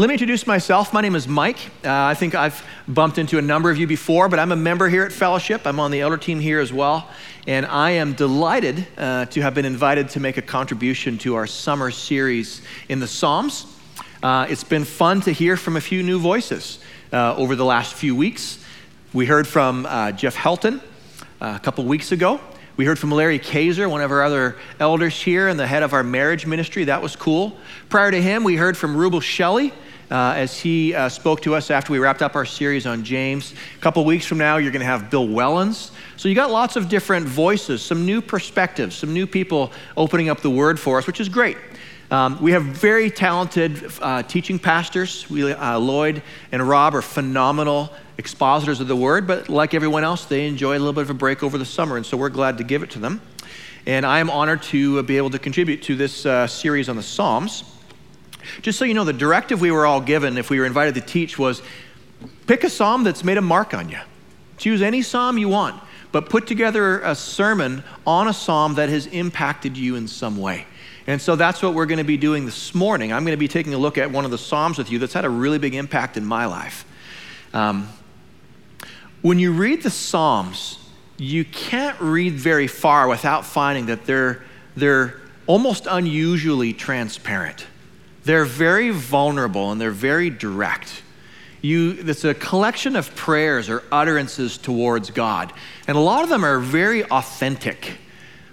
let me introduce myself. My name is Mike. Uh, I think I've bumped into a number of you before, but I'm a member here at Fellowship. I'm on the elder team here as well. And I am delighted uh, to have been invited to make a contribution to our summer series in the Psalms. Uh, it's been fun to hear from a few new voices uh, over the last few weeks. We heard from uh, Jeff Helton uh, a couple weeks ago. We heard from Larry Kaiser, one of our other elders here, and the head of our marriage ministry. That was cool. Prior to him, we heard from Rubel Shelley. Uh, as he uh, spoke to us after we wrapped up our series on James. A couple weeks from now, you're going to have Bill Wellens. So you got lots of different voices, some new perspectives, some new people opening up the word for us, which is great. Um, we have very talented uh, teaching pastors. We, uh, Lloyd and Rob are phenomenal expositors of the word, but like everyone else, they enjoy a little bit of a break over the summer, and so we're glad to give it to them. And I am honored to be able to contribute to this uh, series on the Psalms. Just so you know, the directive we were all given if we were invited to teach was pick a psalm that's made a mark on you. Choose any psalm you want, but put together a sermon on a psalm that has impacted you in some way. And so that's what we're going to be doing this morning. I'm going to be taking a look at one of the Psalms with you that's had a really big impact in my life. Um, when you read the Psalms, you can't read very far without finding that they're, they're almost unusually transparent. They're very vulnerable and they're very direct. You, it's a collection of prayers or utterances towards God. And a lot of them are very authentic.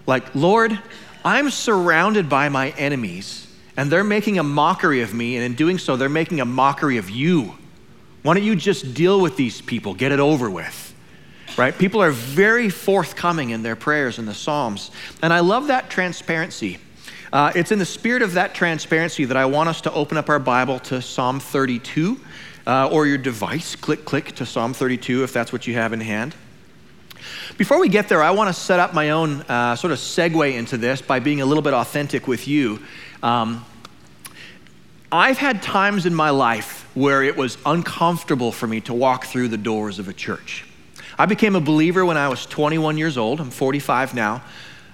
Like, Lord, I'm surrounded by my enemies, and they're making a mockery of me, and in doing so, they're making a mockery of you. Why don't you just deal with these people, get it over with? Right? People are very forthcoming in their prayers in the Psalms. And I love that transparency. Uh, it's in the spirit of that transparency that I want us to open up our Bible to Psalm 32 uh, or your device. Click, click to Psalm 32 if that's what you have in hand. Before we get there, I want to set up my own uh, sort of segue into this by being a little bit authentic with you. Um, I've had times in my life where it was uncomfortable for me to walk through the doors of a church. I became a believer when I was 21 years old. I'm 45 now.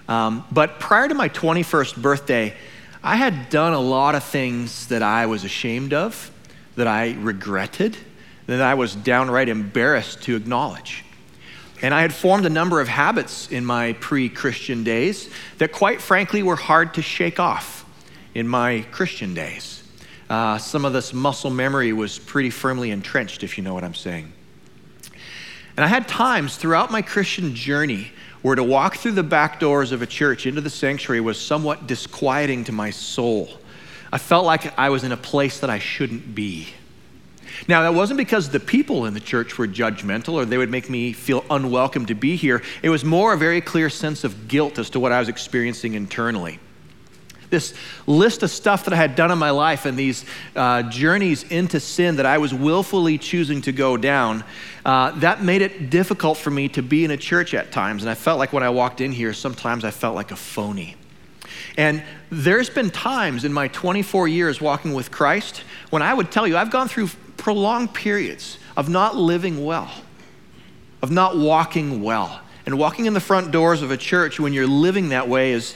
Um, but prior to my 21st birthday, I had done a lot of things that I was ashamed of, that I regretted, that I was downright embarrassed to acknowledge. And I had formed a number of habits in my pre Christian days that, quite frankly, were hard to shake off in my Christian days. Uh, some of this muscle memory was pretty firmly entrenched, if you know what I'm saying. And I had times throughout my Christian journey where to walk through the back doors of a church into the sanctuary was somewhat disquieting to my soul. I felt like I was in a place that I shouldn't be. Now, that wasn't because the people in the church were judgmental or they would make me feel unwelcome to be here. It was more a very clear sense of guilt as to what I was experiencing internally. This list of stuff that I had done in my life and these uh, journeys into sin that I was willfully choosing to go down, uh, that made it difficult for me to be in a church at times. And I felt like when I walked in here, sometimes I felt like a phony. And there's been times in my 24 years walking with Christ when I would tell you, I've gone through prolonged periods of not living well, of not walking well. And walking in the front doors of a church when you're living that way is,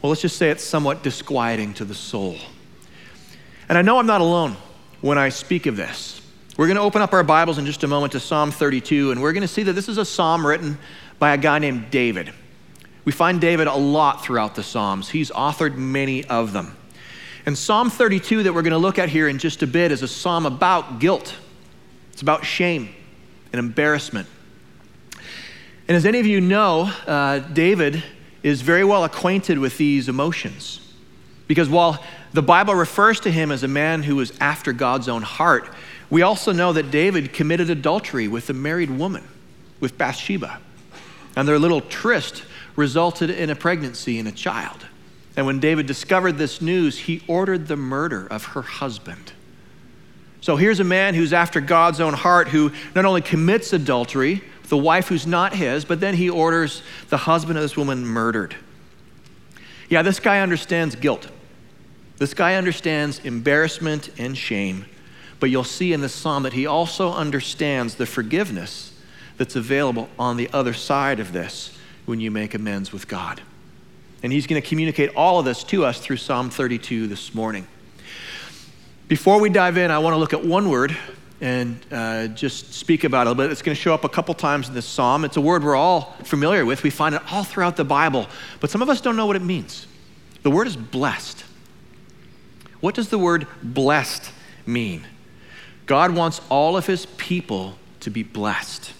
well, let's just say it's somewhat disquieting to the soul. And I know I'm not alone when I speak of this. We're going to open up our Bibles in just a moment to Psalm 32, and we're going to see that this is a psalm written by a guy named David. We find David a lot throughout the Psalms, he's authored many of them. And Psalm 32, that we're going to look at here in just a bit, is a psalm about guilt. It's about shame and embarrassment. And as any of you know, uh, David is very well acquainted with these emotions. Because while the Bible refers to him as a man who was after God's own heart, we also know that David committed adultery with a married woman, with Bathsheba. And their little tryst resulted in a pregnancy and a child. And when David discovered this news, he ordered the murder of her husband. So here's a man who's after God's own heart who not only commits adultery a wife who's not his, but then he orders the husband of this woman murdered. Yeah, this guy understands guilt. This guy understands embarrassment and shame. But you'll see in this psalm that he also understands the forgiveness that's available on the other side of this when you make amends with God. And he's going to communicate all of this to us through Psalm 32 this morning. Before we dive in, I want to look at one word and uh, just speak about it a little bit. It's going to show up a couple times in this psalm. It's a word we're all familiar with. We find it all throughout the Bible, but some of us don't know what it means. The word is blessed. What does the word blessed mean? God wants all of his people to be blessed.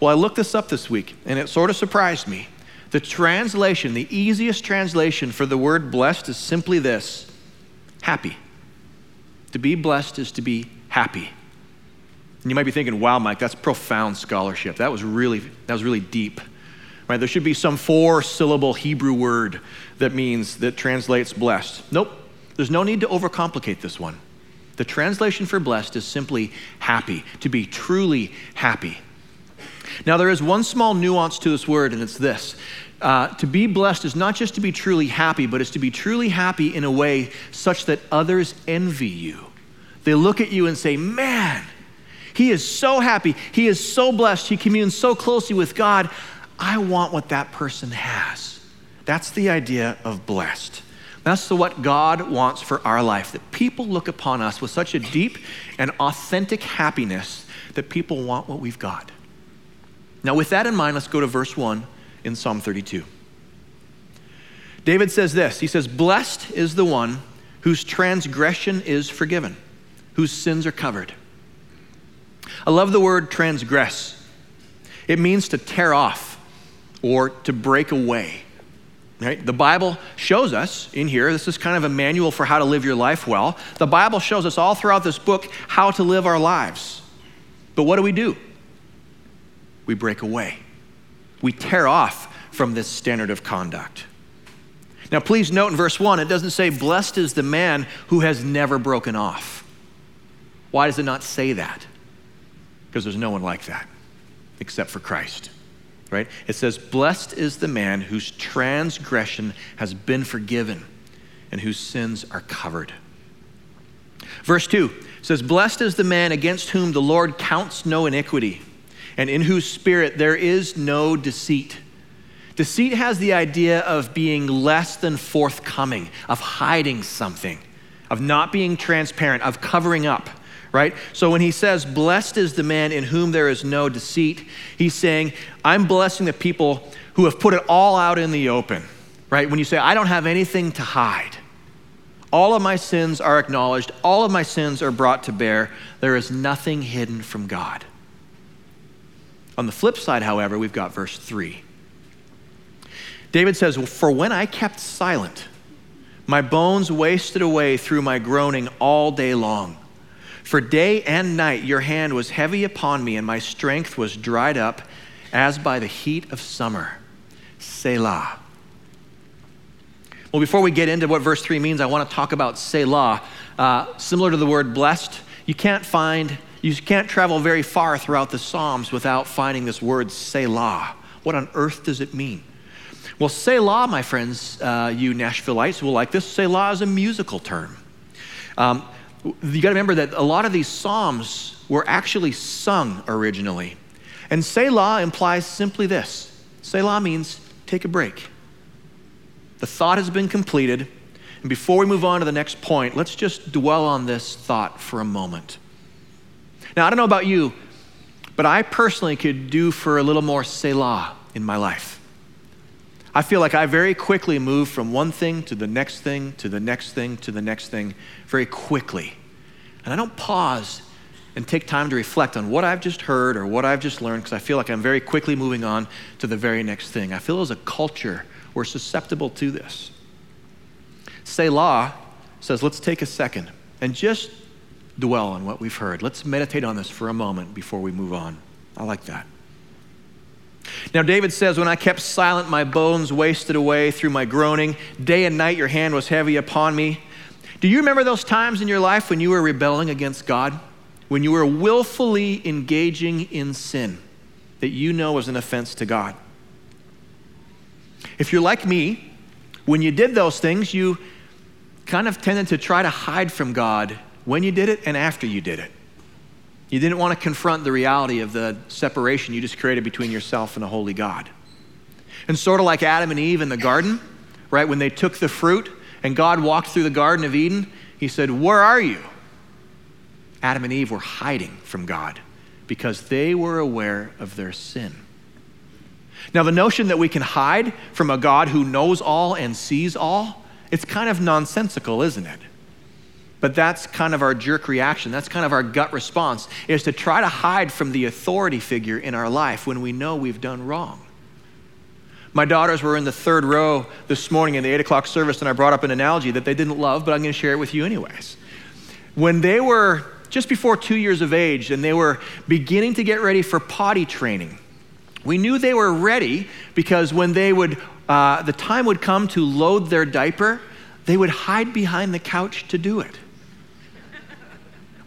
Well, I looked this up this week, and it sort of surprised me. The translation, the easiest translation for the word blessed is simply this happy. To be blessed is to be happy. And you might be thinking, wow, Mike, that's profound scholarship. That was really, that was really deep. Right? There should be some four syllable Hebrew word that means, that translates blessed. Nope. There's no need to overcomplicate this one. The translation for blessed is simply happy, to be truly happy. Now, there is one small nuance to this word, and it's this. Uh, to be blessed is not just to be truly happy, but it's to be truly happy in a way such that others envy you. They look at you and say, Man, he is so happy. He is so blessed. He communes so closely with God. I want what that person has. That's the idea of blessed. That's the, what God wants for our life, that people look upon us with such a deep and authentic happiness that people want what we've got. Now, with that in mind, let's go to verse 1 in Psalm 32. David says this He says, Blessed is the one whose transgression is forgiven, whose sins are covered. I love the word transgress. It means to tear off or to break away. Right? The Bible shows us in here, this is kind of a manual for how to live your life well. The Bible shows us all throughout this book how to live our lives. But what do we do? We break away. We tear off from this standard of conduct. Now, please note in verse 1, it doesn't say, Blessed is the man who has never broken off. Why does it not say that? Because there's no one like that except for Christ. Right? It says, Blessed is the man whose transgression has been forgiven and whose sins are covered. Verse 2 says, Blessed is the man against whom the Lord counts no iniquity, and in whose spirit there is no deceit. Deceit has the idea of being less than forthcoming, of hiding something, of not being transparent, of covering up right? So when he says, Blessed is the man in whom there is no deceit, he's saying, I'm blessing the people who have put it all out in the open, right? When you say, I don't have anything to hide, all of my sins are acknowledged, all of my sins are brought to bear, there is nothing hidden from God. On the flip side, however, we've got verse 3. David says, For when I kept silent, my bones wasted away through my groaning all day long. For day and night your hand was heavy upon me, and my strength was dried up as by the heat of summer. Selah. Well, before we get into what verse 3 means, I want to talk about Selah. Uh, similar to the word blessed, you can't find, you can't travel very far throughout the Psalms without finding this word Selah. What on earth does it mean? Well, Selah, my friends, uh, you Nashvilleites will like this. Selah is a musical term. Um, you got to remember that a lot of these psalms were actually sung originally. And Selah implies simply this Selah means take a break. The thought has been completed. And before we move on to the next point, let's just dwell on this thought for a moment. Now, I don't know about you, but I personally could do for a little more Selah in my life. I feel like I very quickly move from one thing to the next thing to the next thing to the next thing very quickly. And I don't pause and take time to reflect on what I've just heard or what I've just learned because I feel like I'm very quickly moving on to the very next thing. I feel as a culture, we're susceptible to this. Selah says, let's take a second and just dwell on what we've heard. Let's meditate on this for a moment before we move on. I like that. Now, David says, When I kept silent, my bones wasted away through my groaning. Day and night, your hand was heavy upon me. Do you remember those times in your life when you were rebelling against God? When you were willfully engaging in sin that you know was an offense to God? If you're like me, when you did those things, you kind of tended to try to hide from God when you did it and after you did it. You didn't want to confront the reality of the separation you just created between yourself and a holy God. And sort of like Adam and Eve in the garden, right? When they took the fruit and God walked through the Garden of Eden, he said, Where are you? Adam and Eve were hiding from God because they were aware of their sin. Now, the notion that we can hide from a God who knows all and sees all, it's kind of nonsensical, isn't it? But that's kind of our jerk reaction. That's kind of our gut response, is to try to hide from the authority figure in our life when we know we've done wrong. My daughters were in the third row this morning in the 8 o'clock service, and I brought up an analogy that they didn't love, but I'm going to share it with you anyways. When they were just before two years of age and they were beginning to get ready for potty training, we knew they were ready because when they would, uh, the time would come to load their diaper, they would hide behind the couch to do it.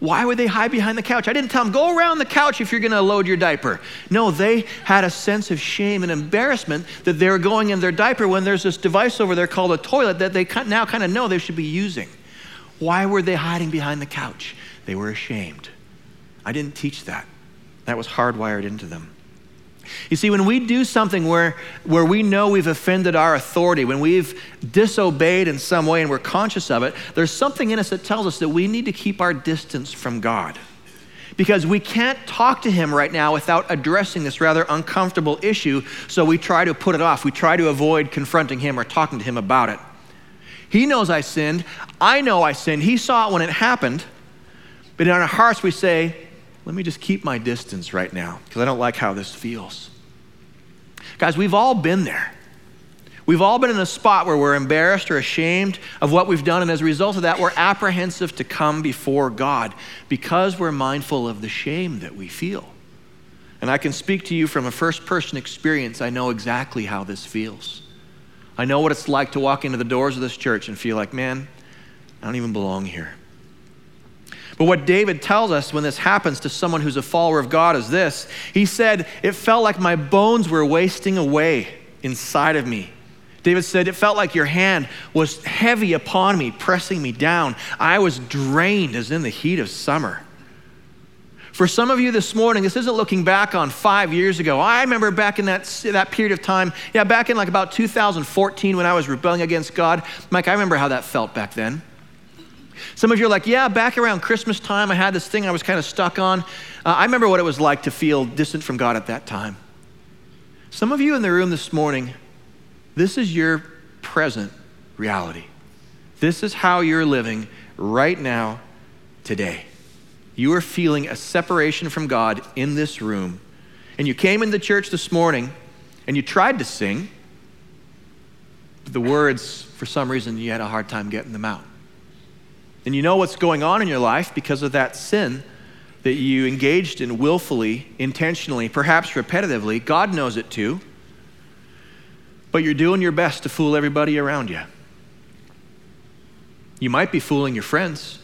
Why would they hide behind the couch? I didn't tell them, go around the couch if you're going to load your diaper. No, they had a sense of shame and embarrassment that they were going in their diaper when there's this device over there called a toilet that they now kind of know they should be using. Why were they hiding behind the couch? They were ashamed. I didn't teach that. That was hardwired into them. You see, when we do something where, where we know we've offended our authority, when we've disobeyed in some way and we're conscious of it, there's something in us that tells us that we need to keep our distance from God. Because we can't talk to Him right now without addressing this rather uncomfortable issue, so we try to put it off. We try to avoid confronting Him or talking to Him about it. He knows I sinned. I know I sinned. He saw it when it happened. But in our hearts, we say, let me just keep my distance right now because I don't like how this feels. Guys, we've all been there. We've all been in a spot where we're embarrassed or ashamed of what we've done, and as a result of that, we're apprehensive to come before God because we're mindful of the shame that we feel. And I can speak to you from a first person experience. I know exactly how this feels. I know what it's like to walk into the doors of this church and feel like, man, I don't even belong here. But what David tells us when this happens to someone who's a follower of God is this He said, It felt like my bones were wasting away inside of me. David said, It felt like your hand was heavy upon me, pressing me down. I was drained as in the heat of summer. For some of you this morning, this isn't looking back on five years ago. I remember back in that, that period of time, yeah, back in like about 2014 when I was rebelling against God. Mike, I remember how that felt back then. Some of you are like, yeah, back around Christmas time, I had this thing I was kind of stuck on. Uh, I remember what it was like to feel distant from God at that time. Some of you in the room this morning, this is your present reality. This is how you're living right now, today. You are feeling a separation from God in this room. And you came into church this morning and you tried to sing, but the words, for some reason, you had a hard time getting them out and you know what's going on in your life because of that sin that you engaged in willfully, intentionally, perhaps repetitively, God knows it too. But you're doing your best to fool everybody around you. You might be fooling your friends.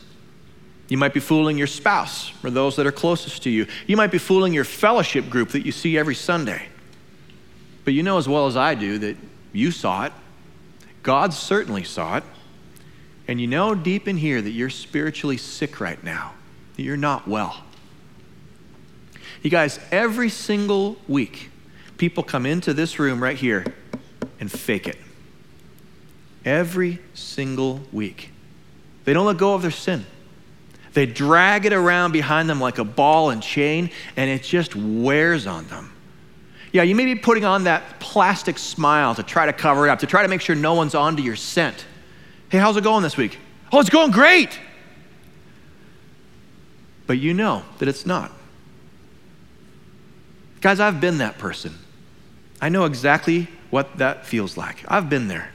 You might be fooling your spouse or those that are closest to you. You might be fooling your fellowship group that you see every Sunday. But you know as well as I do that you saw it. God certainly saw it and you know deep in here that you're spiritually sick right now, that you're not well. You guys, every single week, people come into this room right here and fake it. Every single week. They don't let go of their sin. They drag it around behind them like a ball and chain, and it just wears on them. Yeah, you may be putting on that plastic smile to try to cover it up, to try to make sure no one's onto your scent. Hey, how's it going this week? Oh, it's going great. But you know that it's not. Guys, I've been that person. I know exactly what that feels like. I've been there.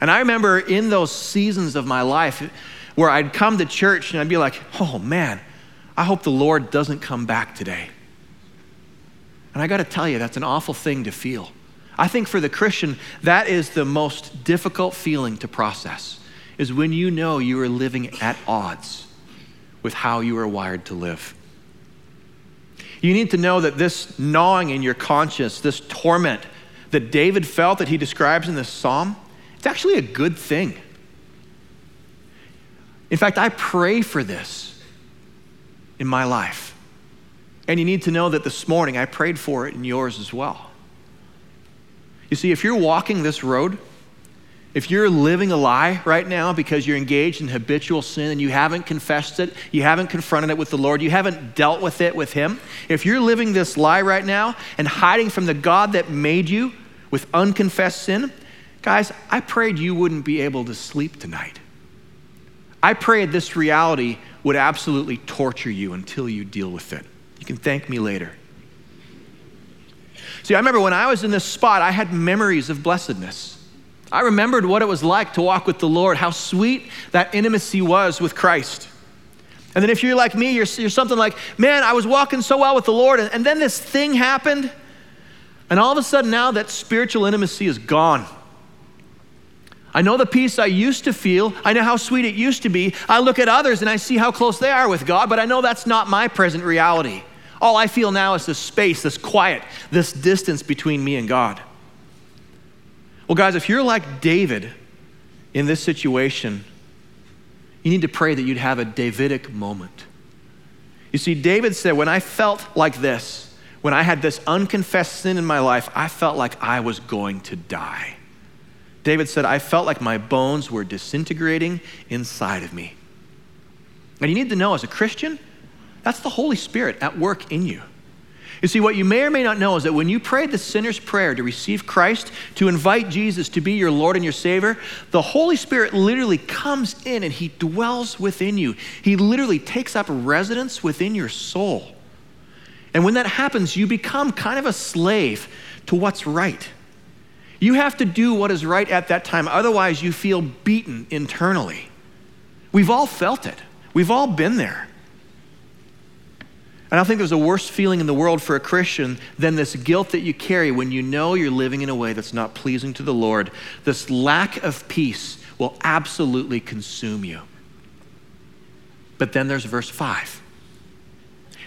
And I remember in those seasons of my life where I'd come to church and I'd be like, oh man, I hope the Lord doesn't come back today. And I got to tell you, that's an awful thing to feel. I think for the Christian, that is the most difficult feeling to process, is when you know you are living at odds with how you are wired to live. You need to know that this gnawing in your conscience, this torment that David felt that he describes in this psalm, it's actually a good thing. In fact, I pray for this in my life. And you need to know that this morning I prayed for it in yours as well. You see, if you're walking this road If you're living a lie right now because you're engaged in habitual sin and you haven't confessed it, you haven't confronted it with the Lord, you haven't dealt with it with Him, if you're living this lie right now and hiding from the God that made you with unconfessed sin, guys, I prayed you wouldn't be able to sleep tonight. I prayed this reality would absolutely torture you until you deal with it. You can thank me later. See, I remember when I was in this spot, I had memories of blessedness. I remembered what it was like to walk with the Lord, how sweet that intimacy was with Christ. And then if you're like me, you're, you're something like, man, I was walking so well with the Lord, and, and then this thing happened, and all of a sudden now that spiritual intimacy is gone. I know the peace I used to feel. I know how sweet it used to be. I look at others and I see how close they are with God, but I know that's not my present reality. All I feel now is this space, this quiet, this distance between me and God. Well, guys, if you're like David in this situation, you need to pray that you'd have a Davidic moment. You see, David said, When I felt like this, when I had this unconfessed sin in my life, I felt like I was going to die. David said, I felt like my bones were disintegrating inside of me. And you need to know as a Christian, that's the Holy Spirit at work in you. You see, what you may or may not know is that when you pray the sinner's prayer to receive Christ, to invite Jesus to be your Lord and your Savior, the Holy Spirit literally comes in and He dwells within you. He literally takes up residence within your soul. And when that happens, you become kind of a slave to what's right. You have to do what is right at that time, otherwise, you feel beaten internally. We've all felt it, we've all been there. I don't think there's a worse feeling in the world for a Christian than this guilt that you carry when you know you're living in a way that's not pleasing to the Lord. This lack of peace will absolutely consume you. But then there's verse 5.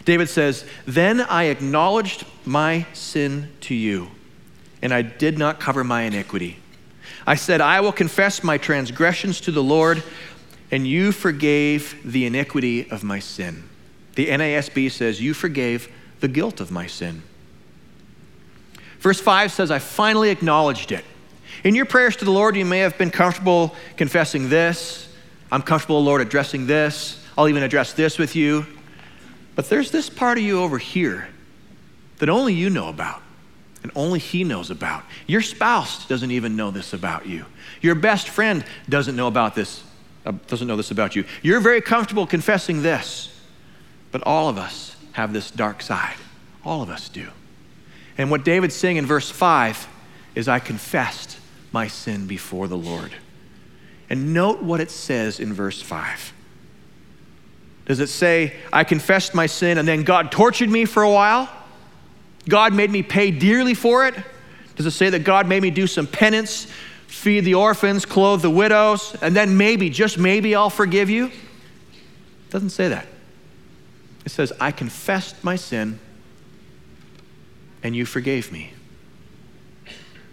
David says, Then I acknowledged my sin to you and I did not cover my iniquity. I said, I will confess my transgressions to the Lord, and you forgave the iniquity of my sin. The NASB says, You forgave the guilt of my sin. Verse 5 says, I finally acknowledged it. In your prayers to the Lord, you may have been comfortable confessing this. I'm comfortable, Lord, addressing this. I'll even address this with you. But there's this part of you over here that only you know about and only He knows about. Your spouse doesn't even know this about you. Your best friend doesn't know about this, uh, doesn't know this about you. You're very comfortable confessing this, but all of us have this dark side. All of us do. And what David's saying in verse 5 is, I confessed my sin before the Lord. And note what it says in verse 5. Does it say, I confessed my sin and then God tortured me for a while? God made me pay dearly for it? Does it say that God made me do some penance, feed the orphans, clothe the widows, and then maybe, just maybe, I'll forgive you? It doesn't say that. It says, I confessed my sin and you forgave me.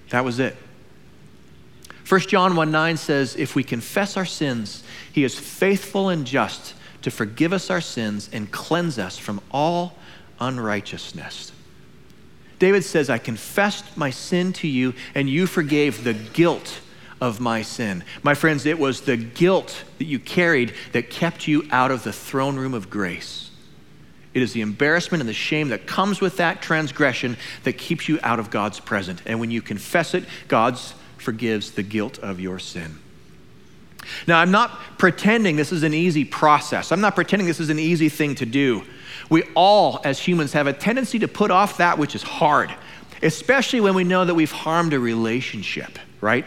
That was it. 1 John 1 9 says, If we confess our sins, he is faithful and just to forgive us our sins and cleanse us from all unrighteousness. David says, I confessed my sin to you, and you forgave the guilt of my sin. My friends, it was the guilt that you carried that kept you out of the throne room of grace. It is the embarrassment and the shame that comes with that transgression that keeps you out of God's presence. And when you confess it, God forgives the guilt of your sin. Now, I'm not pretending this is an easy process. I'm not pretending this is an easy thing to do. We all, as humans, have a tendency to put off that which is hard, especially when we know that we've harmed a relationship, right?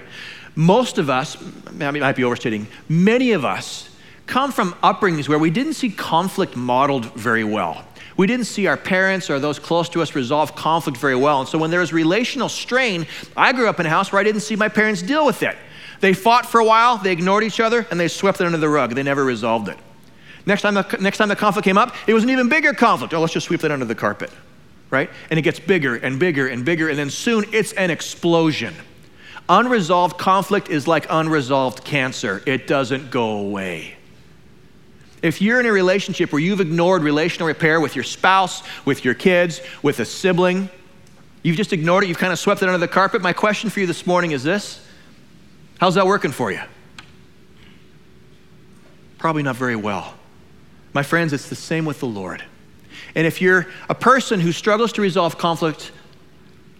Most of us, I might be overstating, many of us come from upbringings where we didn't see conflict modeled very well. We didn't see our parents or those close to us resolve conflict very well. And so when there was relational strain, I grew up in a house where I didn't see my parents deal with it. They fought for a while, they ignored each other, and they swept it under the rug. They never resolved it. Next time, the, next time the conflict came up, it was an even bigger conflict. Oh, let's just sweep that under the carpet, right? And it gets bigger and bigger and bigger, and then soon it's an explosion. Unresolved conflict is like unresolved cancer, it doesn't go away. If you're in a relationship where you've ignored relational repair with your spouse, with your kids, with a sibling, you've just ignored it, you've kind of swept it under the carpet, my question for you this morning is this How's that working for you? Probably not very well. My friends, it's the same with the Lord. And if you're a person who struggles to resolve conflict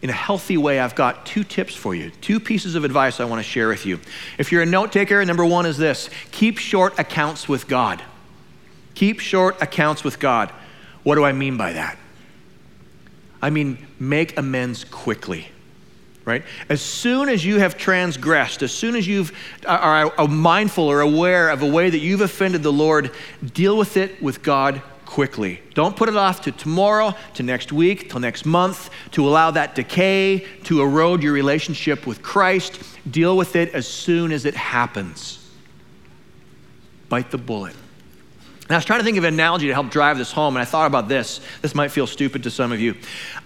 in a healthy way, I've got two tips for you, two pieces of advice I want to share with you. If you're a note taker, number one is this keep short accounts with God. Keep short accounts with God. What do I mean by that? I mean, make amends quickly right? As soon as you have transgressed, as soon as you are mindful or aware of a way that you've offended the Lord, deal with it with God quickly. Don't put it off to tomorrow, to next week, till next month, to allow that decay to erode your relationship with Christ. Deal with it as soon as it happens. Bite the bullet. And I was trying to think of an analogy to help drive this home, and I thought about this. This might feel stupid to some of you.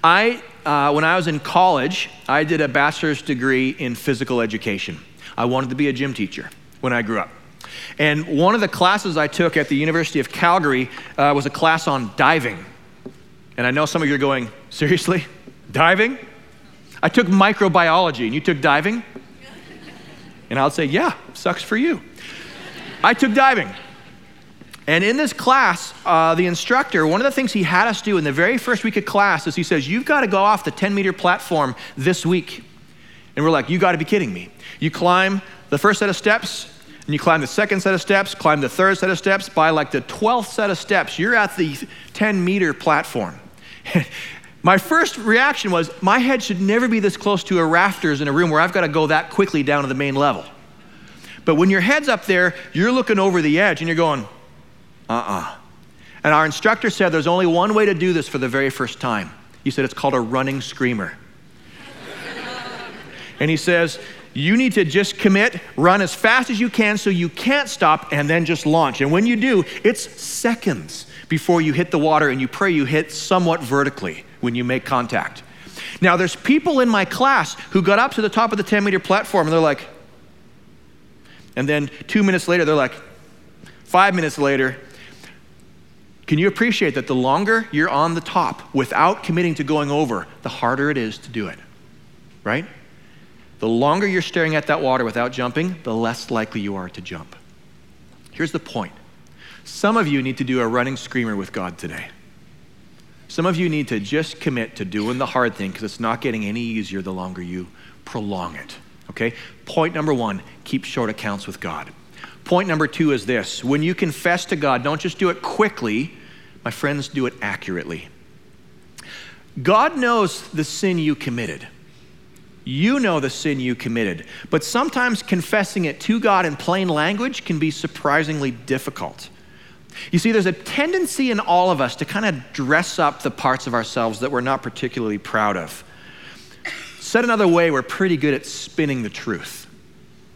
I, uh, when I was in college, I did a bachelor's degree in physical education. I wanted to be a gym teacher when I grew up. And one of the classes I took at the University of Calgary uh, was a class on diving. And I know some of you are going, seriously? Diving? I took microbiology, and you took diving? And I'll say, yeah, sucks for you. I took diving. And in this class, uh, the instructor, one of the things he had us do in the very first week of class is he says, You've got to go off the 10 meter platform this week. And we're like, You got to be kidding me. You climb the first set of steps, and you climb the second set of steps, climb the third set of steps. By like the 12th set of steps, you're at the 10 meter platform. my first reaction was, My head should never be this close to a rafters in a room where I've got to go that quickly down to the main level. But when your head's up there, you're looking over the edge and you're going, uh uh And our instructor said there's only one way to do this for the very first time. He said it's called a running screamer. and he says, you need to just commit, run as fast as you can so you can't stop, and then just launch. And when you do, it's seconds before you hit the water, and you pray you hit somewhat vertically when you make contact. Now, there's people in my class who got up to the top of the 10 meter platform, and they're like, and then two minutes later, they're like, five minutes later, can you appreciate that the longer you're on the top without committing to going over, the harder it is to do it? Right? The longer you're staring at that water without jumping, the less likely you are to jump. Here's the point some of you need to do a running screamer with God today. Some of you need to just commit to doing the hard thing because it's not getting any easier the longer you prolong it. Okay? Point number one keep short accounts with God. Point number two is this when you confess to God, don't just do it quickly, my friends, do it accurately. God knows the sin you committed. You know the sin you committed. But sometimes confessing it to God in plain language can be surprisingly difficult. You see, there's a tendency in all of us to kind of dress up the parts of ourselves that we're not particularly proud of. Said another way, we're pretty good at spinning the truth.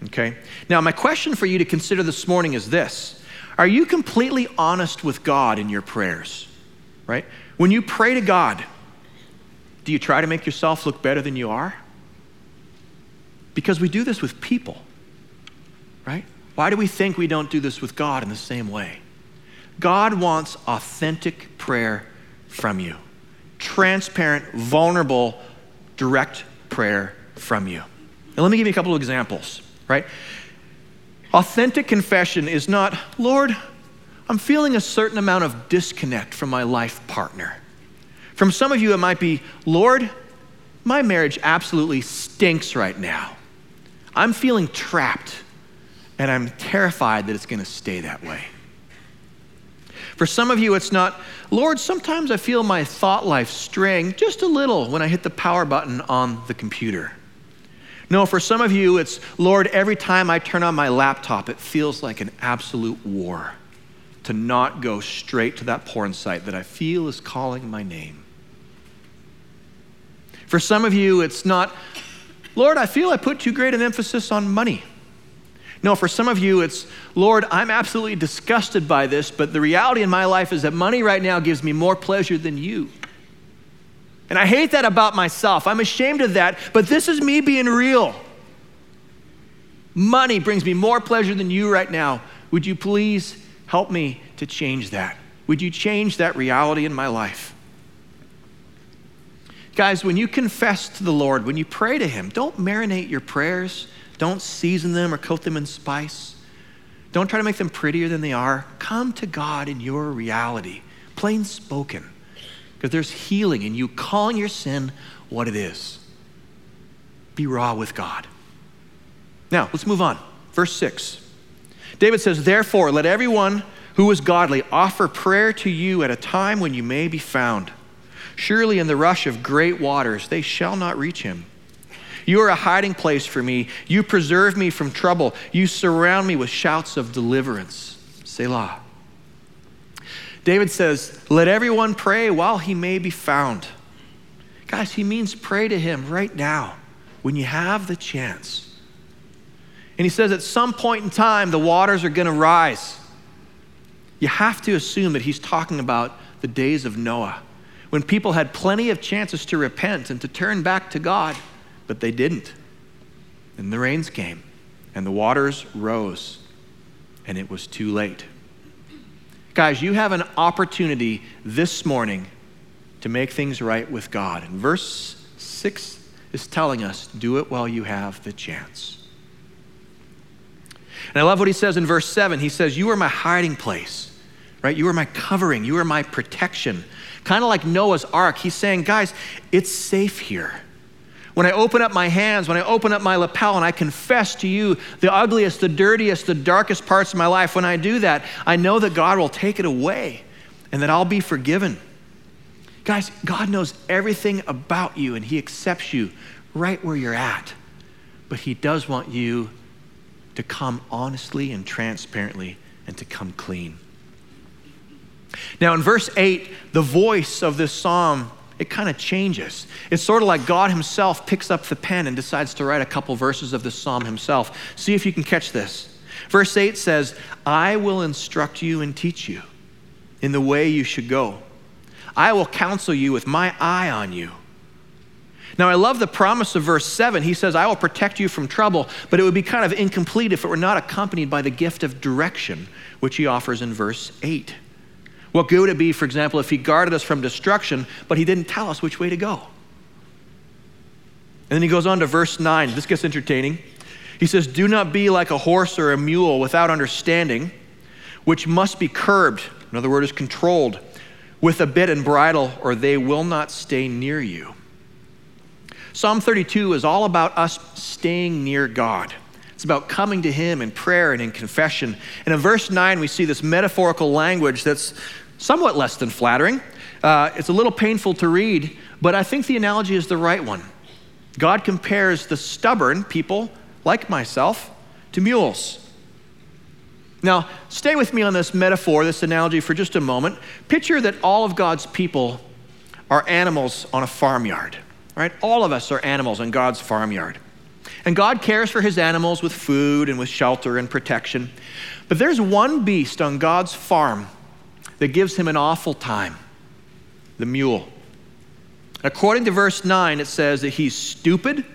Okay? Now, my question for you to consider this morning is this are you completely honest with God in your prayers? Right? When you pray to God, do you try to make yourself look better than you are? Because we do this with people, right? Why do we think we don't do this with God in the same way? God wants authentic prayer from you, transparent, vulnerable, direct prayer from you. Let me give you a couple of examples, right? Authentic confession is not, Lord, I'm feeling a certain amount of disconnect from my life partner. From some of you, it might be, Lord, my marriage absolutely stinks right now. I'm feeling trapped, and I'm terrified that it's going to stay that way. For some of you, it's not, Lord, sometimes I feel my thought life straying just a little when I hit the power button on the computer. No, for some of you, it's, Lord, every time I turn on my laptop, it feels like an absolute war to not go straight to that porn site that I feel is calling my name. For some of you, it's not, Lord, I feel I put too great an emphasis on money. No, for some of you, it's, Lord, I'm absolutely disgusted by this, but the reality in my life is that money right now gives me more pleasure than you. And I hate that about myself. I'm ashamed of that, but this is me being real. Money brings me more pleasure than you right now. Would you please help me to change that? Would you change that reality in my life? Guys, when you confess to the Lord, when you pray to Him, don't marinate your prayers. Don't season them or coat them in spice. Don't try to make them prettier than they are. Come to God in your reality, plain spoken, because there's healing in you calling your sin what it is. Be raw with God. Now, let's move on. Verse 6. David says, Therefore, let everyone who is godly offer prayer to you at a time when you may be found. Surely in the rush of great waters they shall not reach him. You are a hiding place for me. You preserve me from trouble. You surround me with shouts of deliverance. Selah. David says, Let everyone pray while he may be found. Guys, he means pray to him right now when you have the chance. And he says, At some point in time, the waters are going to rise. You have to assume that he's talking about the days of Noah, when people had plenty of chances to repent and to turn back to God, but they didn't. And the rains came, and the waters rose, and it was too late. Guys, you have an opportunity this morning to make things right with God. And verse 6 is telling us do it while you have the chance. And I love what he says in verse 7. He says, You are my hiding place, right? You are my covering. You are my protection. Kind of like Noah's ark. He's saying, Guys, it's safe here. When I open up my hands, when I open up my lapel and I confess to you the ugliest, the dirtiest, the darkest parts of my life, when I do that, I know that God will take it away and that I'll be forgiven. Guys, God knows everything about you and He accepts you right where you're at. But He does want you to come honestly and transparently and to come clean. Now, in verse 8, the voice of this psalm, it kind of changes. It's sort of like God Himself picks up the pen and decides to write a couple verses of this psalm Himself. See if you can catch this. Verse 8 says, I will instruct you and teach you in the way you should go. I will counsel you with my eye on you. Now, I love the promise of verse 7. He says, I will protect you from trouble, but it would be kind of incomplete if it were not accompanied by the gift of direction, which he offers in verse 8. What good would it be, for example, if he guarded us from destruction, but he didn't tell us which way to go? And then he goes on to verse 9. This gets entertaining. He says, Do not be like a horse or a mule without understanding, which must be curbed. Another word is controlled with a bit and bridle, or they will not stay near you. Psalm 32 is all about us staying near God. It's about coming to Him in prayer and in confession. And in verse 9, we see this metaphorical language that's somewhat less than flattering. Uh, it's a little painful to read, but I think the analogy is the right one. God compares the stubborn people, like myself, to mules. Now, stay with me on this metaphor, this analogy, for just a moment. Picture that all of God's people are animals on a farmyard right? All of us are animals on God's farmyard. And God cares for his animals with food and with shelter and protection. But there's one beast on God's farm that gives him an awful time the mule. According to verse 9, it says that he's stupid,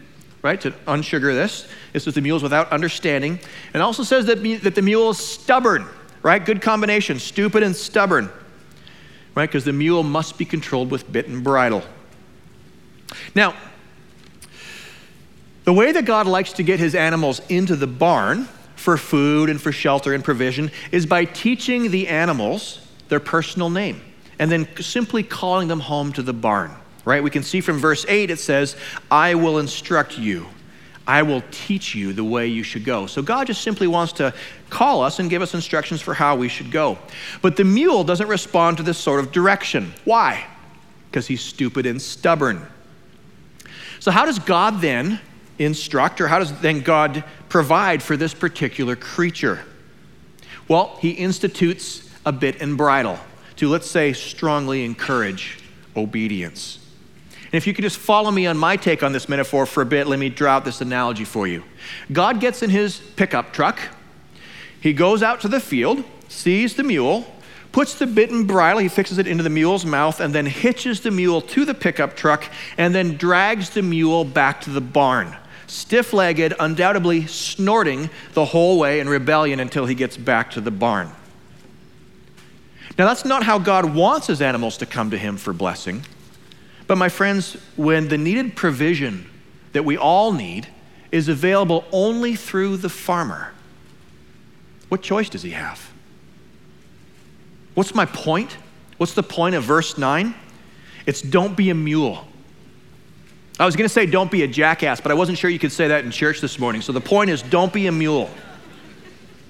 right? To unsugar this, this is the mule's without understanding. And also says that, that the mule is stubborn, right? Good combination, stupid and stubborn, right? Because the mule must be controlled with bit and bridle. Now, the way that God likes to get his animals into the barn for food and for shelter and provision is by teaching the animals their personal name and then simply calling them home to the barn, right? We can see from verse 8 it says, I will instruct you. I will teach you the way you should go. So God just simply wants to call us and give us instructions for how we should go. But the mule doesn't respond to this sort of direction. Why? Because he's stupid and stubborn. So, how does God then instruct, or how does then God provide for this particular creature? Well, he institutes a bit and bridle to, let's say, strongly encourage obedience. And if you could just follow me on my take on this metaphor for a bit, let me draw out this analogy for you. God gets in his pickup truck, he goes out to the field, sees the mule, puts the bit and bridle, he fixes it into the mule's mouth, and then hitches the mule to the pickup truck, and then drags the mule back to the barn. Stiff legged, undoubtedly snorting the whole way in rebellion until he gets back to the barn. Now, that's not how God wants his animals to come to him for blessing. But, my friends, when the needed provision that we all need is available only through the farmer, what choice does he have? What's my point? What's the point of verse 9? It's don't be a mule. I was going to say don't be a jackass, but I wasn't sure you could say that in church this morning. So the point is don't be a mule.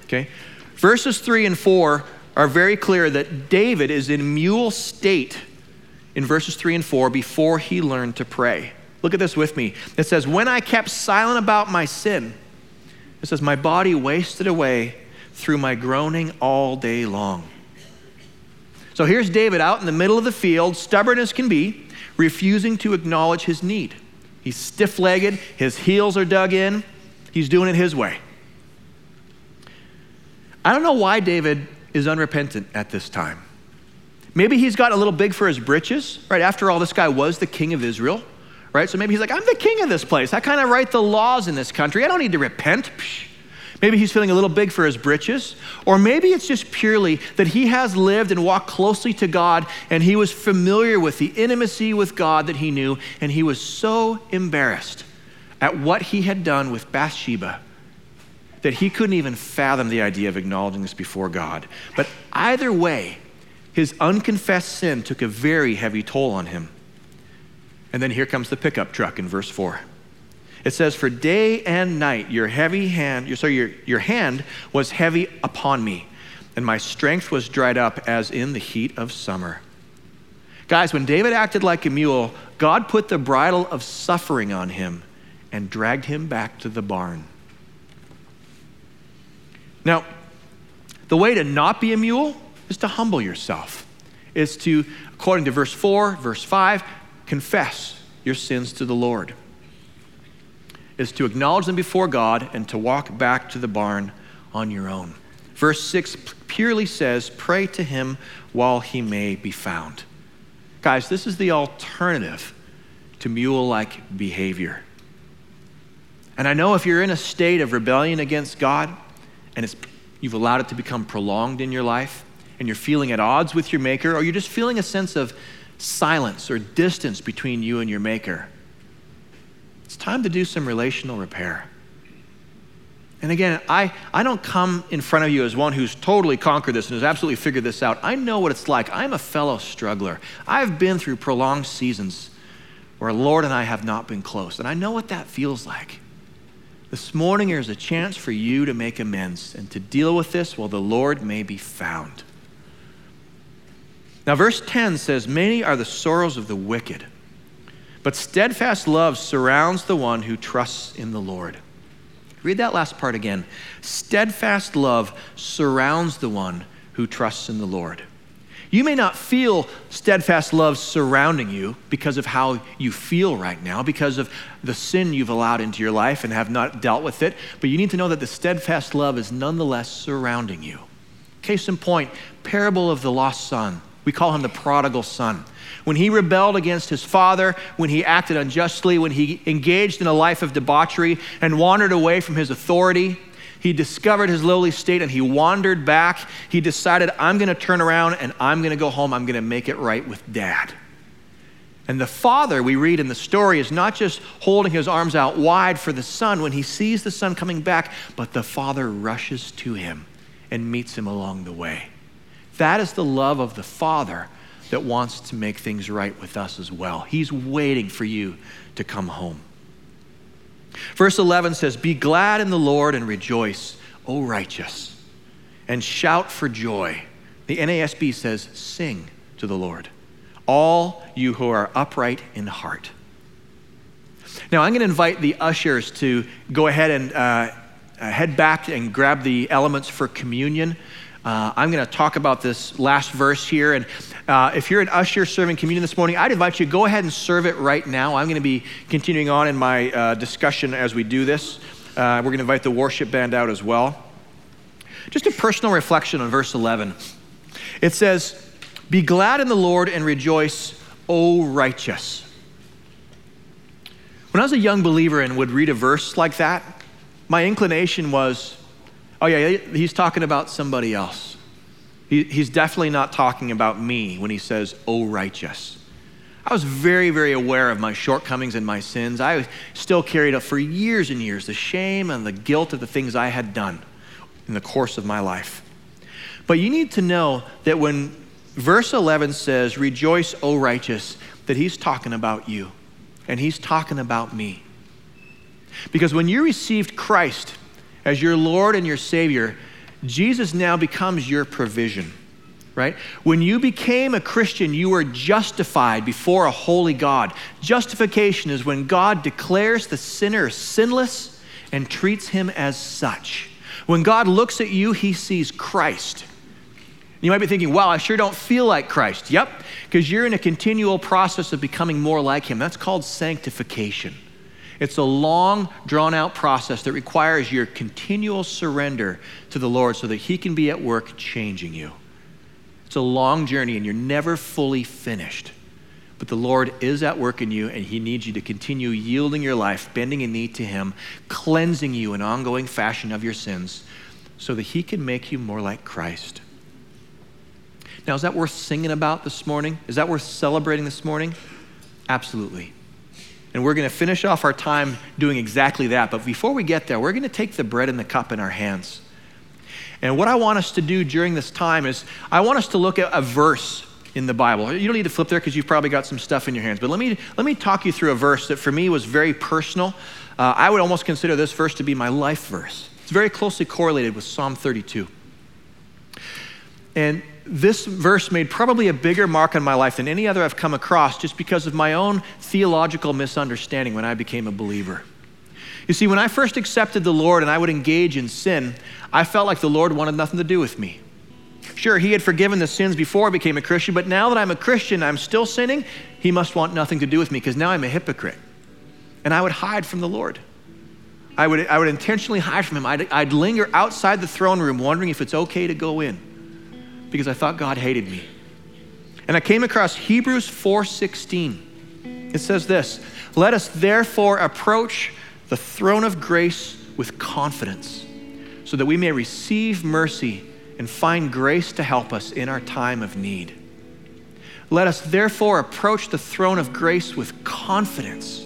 Okay? Verses 3 and 4 are very clear that David is in mule state in verses 3 and 4 before he learned to pray. Look at this with me. It says, When I kept silent about my sin, it says, My body wasted away through my groaning all day long. So here's David out in the middle of the field, stubborn as can be, refusing to acknowledge his need. He's stiff legged, his heels are dug in, he's doing it his way. I don't know why David is unrepentant at this time. Maybe he's got a little big for his britches, right? After all, this guy was the king of Israel right? So maybe he's like, I'm the king of this place. I kind of write the laws in this country. I don't need to repent. Psh. Maybe he's feeling a little big for his britches. Or maybe it's just purely that he has lived and walked closely to God and he was familiar with the intimacy with God that he knew, and he was so embarrassed at what he had done with Bathsheba that he couldn't even fathom the idea of acknowledging this before God. But either way, his unconfessed sin took a very heavy toll on him. And then here comes the pickup truck in verse 4. It says, For day and night your heavy hand, your, sorry, your, your hand was heavy upon me, and my strength was dried up as in the heat of summer. Guys, when David acted like a mule, God put the bridle of suffering on him and dragged him back to the barn. Now, the way to not be a mule is to humble yourself. Is to, according to verse 4, verse 5, confess your sins to the Lord, is to acknowledge them before God and to walk back to the barn on your own. Verse 6 purely says, Pray to him while he may be found. Guys, this is the alternative to mule like behavior. And I know if you're in a state of rebellion against God and you've allowed it to become prolonged in your life, and you're feeling at odds with your Maker, or you're just feeling a sense of silence or distance between you and your Maker. It's time to do some relational repair. And again, I, I don't come in front of you as one who's totally conquered this and has absolutely figured this out. I know what it's like. I'm a fellow struggler. I've been through prolonged seasons where Lord and I have not been close, and I know what that feels like. This morning, there's a chance for you to make amends and to deal with this while the Lord may be found. Now, verse 10 says, Many are the sorrows of the wicked, but steadfast love surrounds the one who trusts in the Lord. Read that last part again. Steadfast love surrounds the one who trusts in the Lord. You may not feel steadfast love surrounding you because of how you feel right now, because of the sin you've allowed into your life and have not dealt with it, but you need to know that the steadfast love is nonetheless surrounding you. Case in point, parable of the lost son. We call him the prodigal son. When he rebelled against his father, when he acted unjustly, when he engaged in a life of debauchery and wandered away from his authority, he discovered his lowly state and he wandered back. He decided, I'm going to turn around and I'm going to go home. I'm going to make it right with dad. And the father, we read in the story, is not just holding his arms out wide for the son when he sees the son coming back, but the father rushes to him and meets him along the way. That is the love of the Father that wants to make things right with us as well. He's waiting for you to come home. Verse 11 says, Be glad in the Lord and rejoice, O righteous, and shout for joy. The NASB says, Sing to the Lord, all you who are upright in heart. Now, I'm going to invite the ushers to go ahead and uh, head back and grab the elements for communion. Uh, I'm going to talk about this last verse here. And uh, if you're an usher serving communion this morning, I'd invite you to go ahead and serve it right now. I'm going to be continuing on in my uh, discussion as we do this. Uh, we're going to invite the worship band out as well. Just a personal reflection on verse 11. It says, Be glad in the Lord and rejoice, O righteous. When I was a young believer and would read a verse like that, my inclination was, Oh, yeah, he's talking about somebody else. He, he's definitely not talking about me when he says, Oh, righteous. I was very, very aware of my shortcomings and my sins. I still carried up for years and years the shame and the guilt of the things I had done in the course of my life. But you need to know that when verse 11 says, Rejoice, O righteous, that he's talking about you and he's talking about me. Because when you received Christ as your Lord and your Savior, Jesus now becomes your provision right? When you became a Christian, you were justified before a holy God. Justification is when God declares the sinner sinless and treats him as such. When God looks at you, he sees Christ. You might be thinking, wow, I sure don't feel like Christ. Yep, because you're in a continual process of becoming more like him. That's called sanctification. It's a long, drawn out process that requires your continual surrender to the Lord so that he can be at work changing you. It's a long journey and you're never fully finished. But the Lord is at work in you and He needs you to continue yielding your life, bending a knee to Him, cleansing you in ongoing fashion of your sins so that He can make you more like Christ. Now, is that worth singing about this morning? Is that worth celebrating this morning? Absolutely. And we're going to finish off our time doing exactly that. But before we get there, we're going to take the bread and the cup in our hands. And what I want us to do during this time is I want us to look at a verse in the Bible. You don't need to flip there because you've probably got some stuff in your hands. But let me, let me talk you through a verse that for me was very personal. Uh, I would almost consider this verse to be my life verse. It's very closely correlated with Psalm 32. And this verse made probably a bigger mark on my life than any other I've come across just because of my own theological misunderstanding when I became a believer. You see, when I first accepted the Lord and I would engage in sin, I felt like the Lord wanted nothing to do with me. Sure, He had forgiven the sins before I became a Christian, but now that I'm a Christian, I'm still sinning, He must want nothing to do with me because now I'm a hypocrite. And I would hide from the Lord. I would, I would intentionally hide from Him. I'd, I'd linger outside the throne room wondering if it's okay to go in because I thought God hated me. And I came across Hebrews 4:16. It says this, "Let us therefore approach the throne of grace with confidence so that we may receive mercy and find grace to help us in our time of need. Let us therefore approach the throne of grace with confidence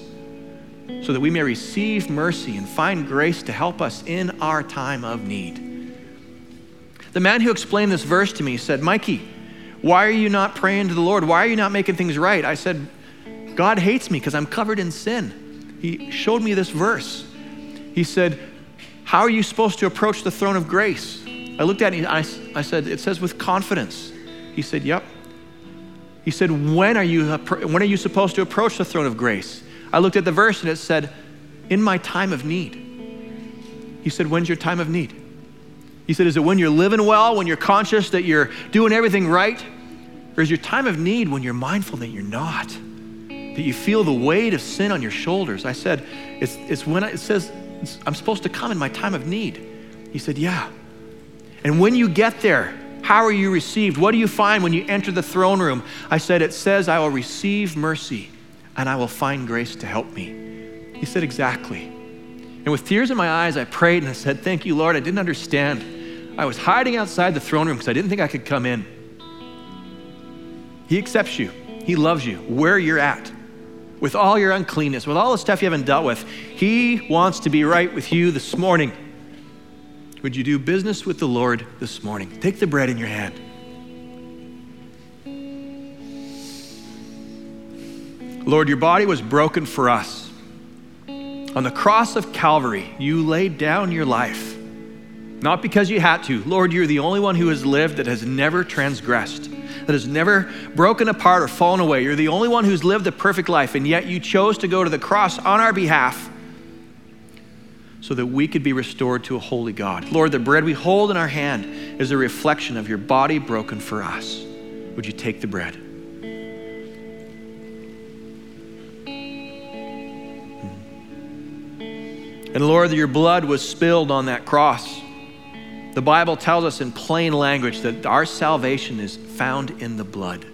so that we may receive mercy and find grace to help us in our time of need. The man who explained this verse to me said, Mikey, why are you not praying to the Lord? Why are you not making things right? I said, God hates me because I'm covered in sin he showed me this verse. He said, How are you supposed to approach the throne of grace? I looked at it I, I said, It says with confidence. He said, Yep. He said, when are, you, when are you supposed to approach the throne of grace? I looked at the verse and it said, In my time of need. He said, When's your time of need? He said, Is it when you're living well, when you're conscious that you're doing everything right? Or is your time of need when you're mindful that you're not? that you feel the weight of sin on your shoulders. I said, It's, it's when I, it says I'm supposed to come in my time of need. He said, Yeah. And when you get there, how are you received? What do you find when you enter the throne room? I said, It says, I will receive mercy and I will find grace to help me. He said, Exactly. And with tears in my eyes, I prayed and I said, Thank you, Lord. I didn't understand. I was hiding outside the throne room because I didn't think I could come in. He accepts you, He loves you where you're at with all your uncleanness, with all the stuff you haven't dealt with. He wants to be right with you this morning. Would you do business with the Lord this morning? Take the bread in your hand. Lord, your body was broken for us. On the cross of Calvary, you laid down your life. Not because you had to. Lord, you're the only one who has lived that has never transgressed that has never broken apart or fallen away. You're the only one who's lived a perfect life, and yet you chose to go to the cross on our behalf so that we could be restored to a holy God. Lord, the bread we hold in our hand is a reflection of your body broken for us. Would you take the bread? Hmm. And Lord, your blood was spilled on that cross. The Bible tells us in plain language that our salvation is found in the blood.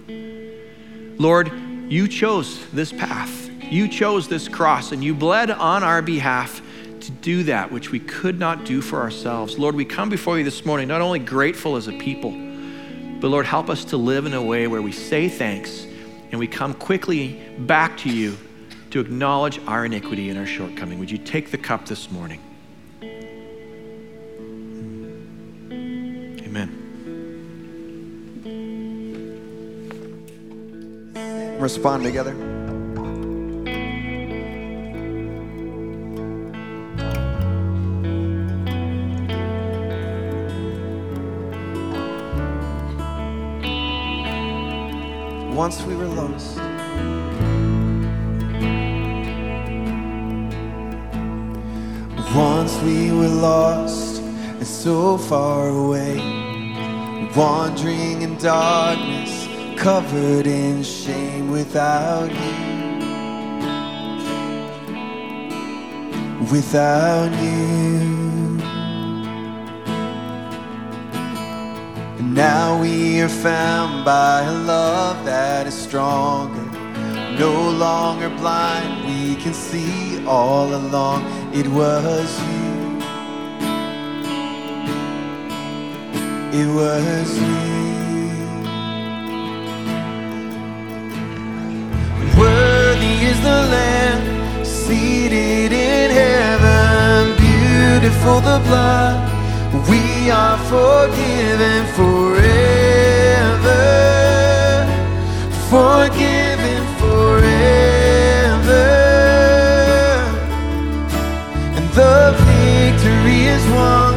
Lord, you chose this path, you chose this cross, and you bled on our behalf to do that which we could not do for ourselves. Lord, we come before you this morning not only grateful as a people, but Lord, help us to live in a way where we say thanks and we come quickly back to you to acknowledge our iniquity and our shortcoming. Would you take the cup this morning? respond together? Once we were lost. Once we were lost and so far away, wandering in darkness covered in shame without you. Without you. And now we are found by a love that is stronger. No longer blind, we can see all along it was you. It was you. imputed for the blood. We are forgiven forever. Forgiven forever. And the victory is won.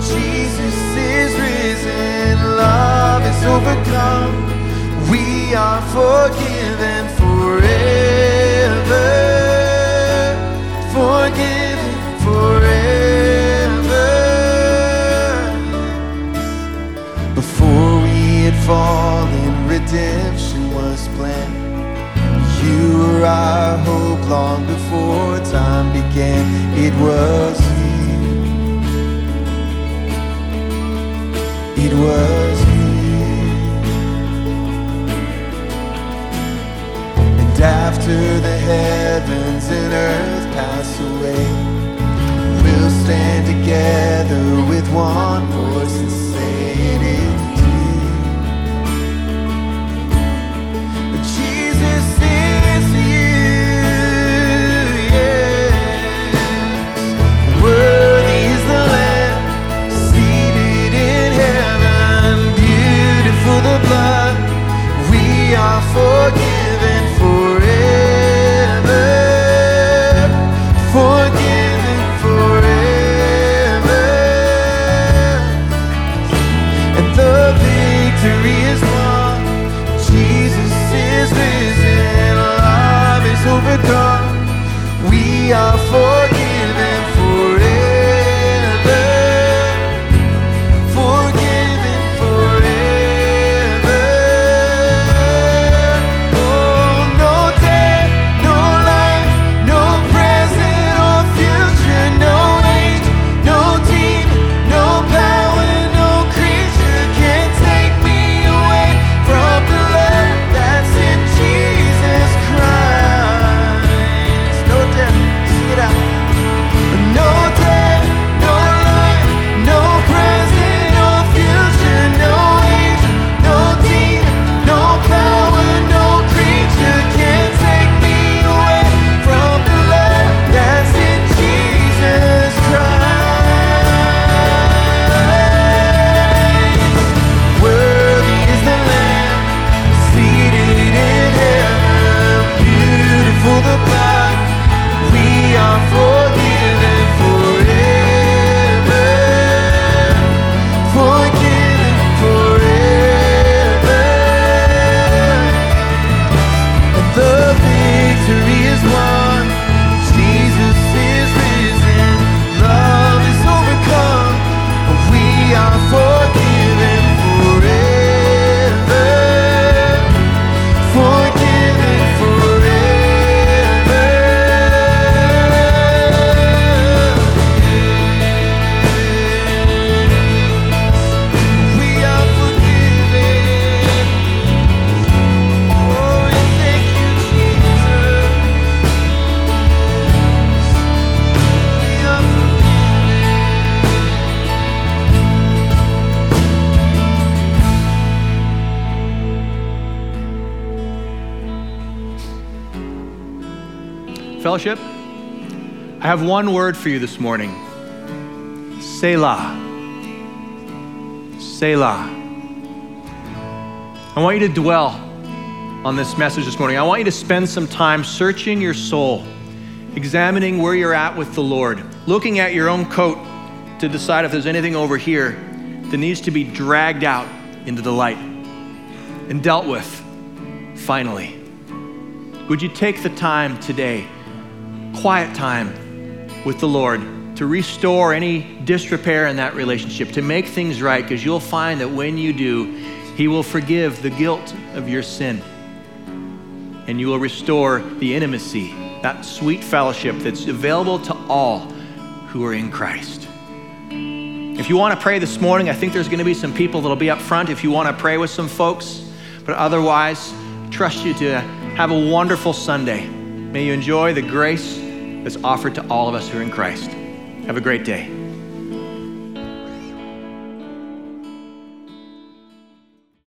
Jesus is risen. Love is overcome. We are forgiven. it was you. It was you. And after the heavens and earth pass away, we'll stand together with one voice Fellowship, I have one word for you this morning Selah. Selah. I want you to dwell on this message this morning. I want you to spend some time searching your soul, examining where you're at with the Lord, looking at your own coat to decide if there's anything over here that needs to be dragged out into the light and dealt with finally. Would you take the time today, quiet time with the Lord, to restore any disrepair in that relationship, to make things right? Because you'll find that when you do, He will forgive the guilt of your sin and you will restore the intimacy, that sweet fellowship that's available to all who are in Christ. If you want to pray this morning, I think there's going to be some people that'll be up front if you want to pray with some folks. But otherwise, trust you to have a wonderful Sunday. May you enjoy the grace that's offered to all of us who are in Christ. Have a great day.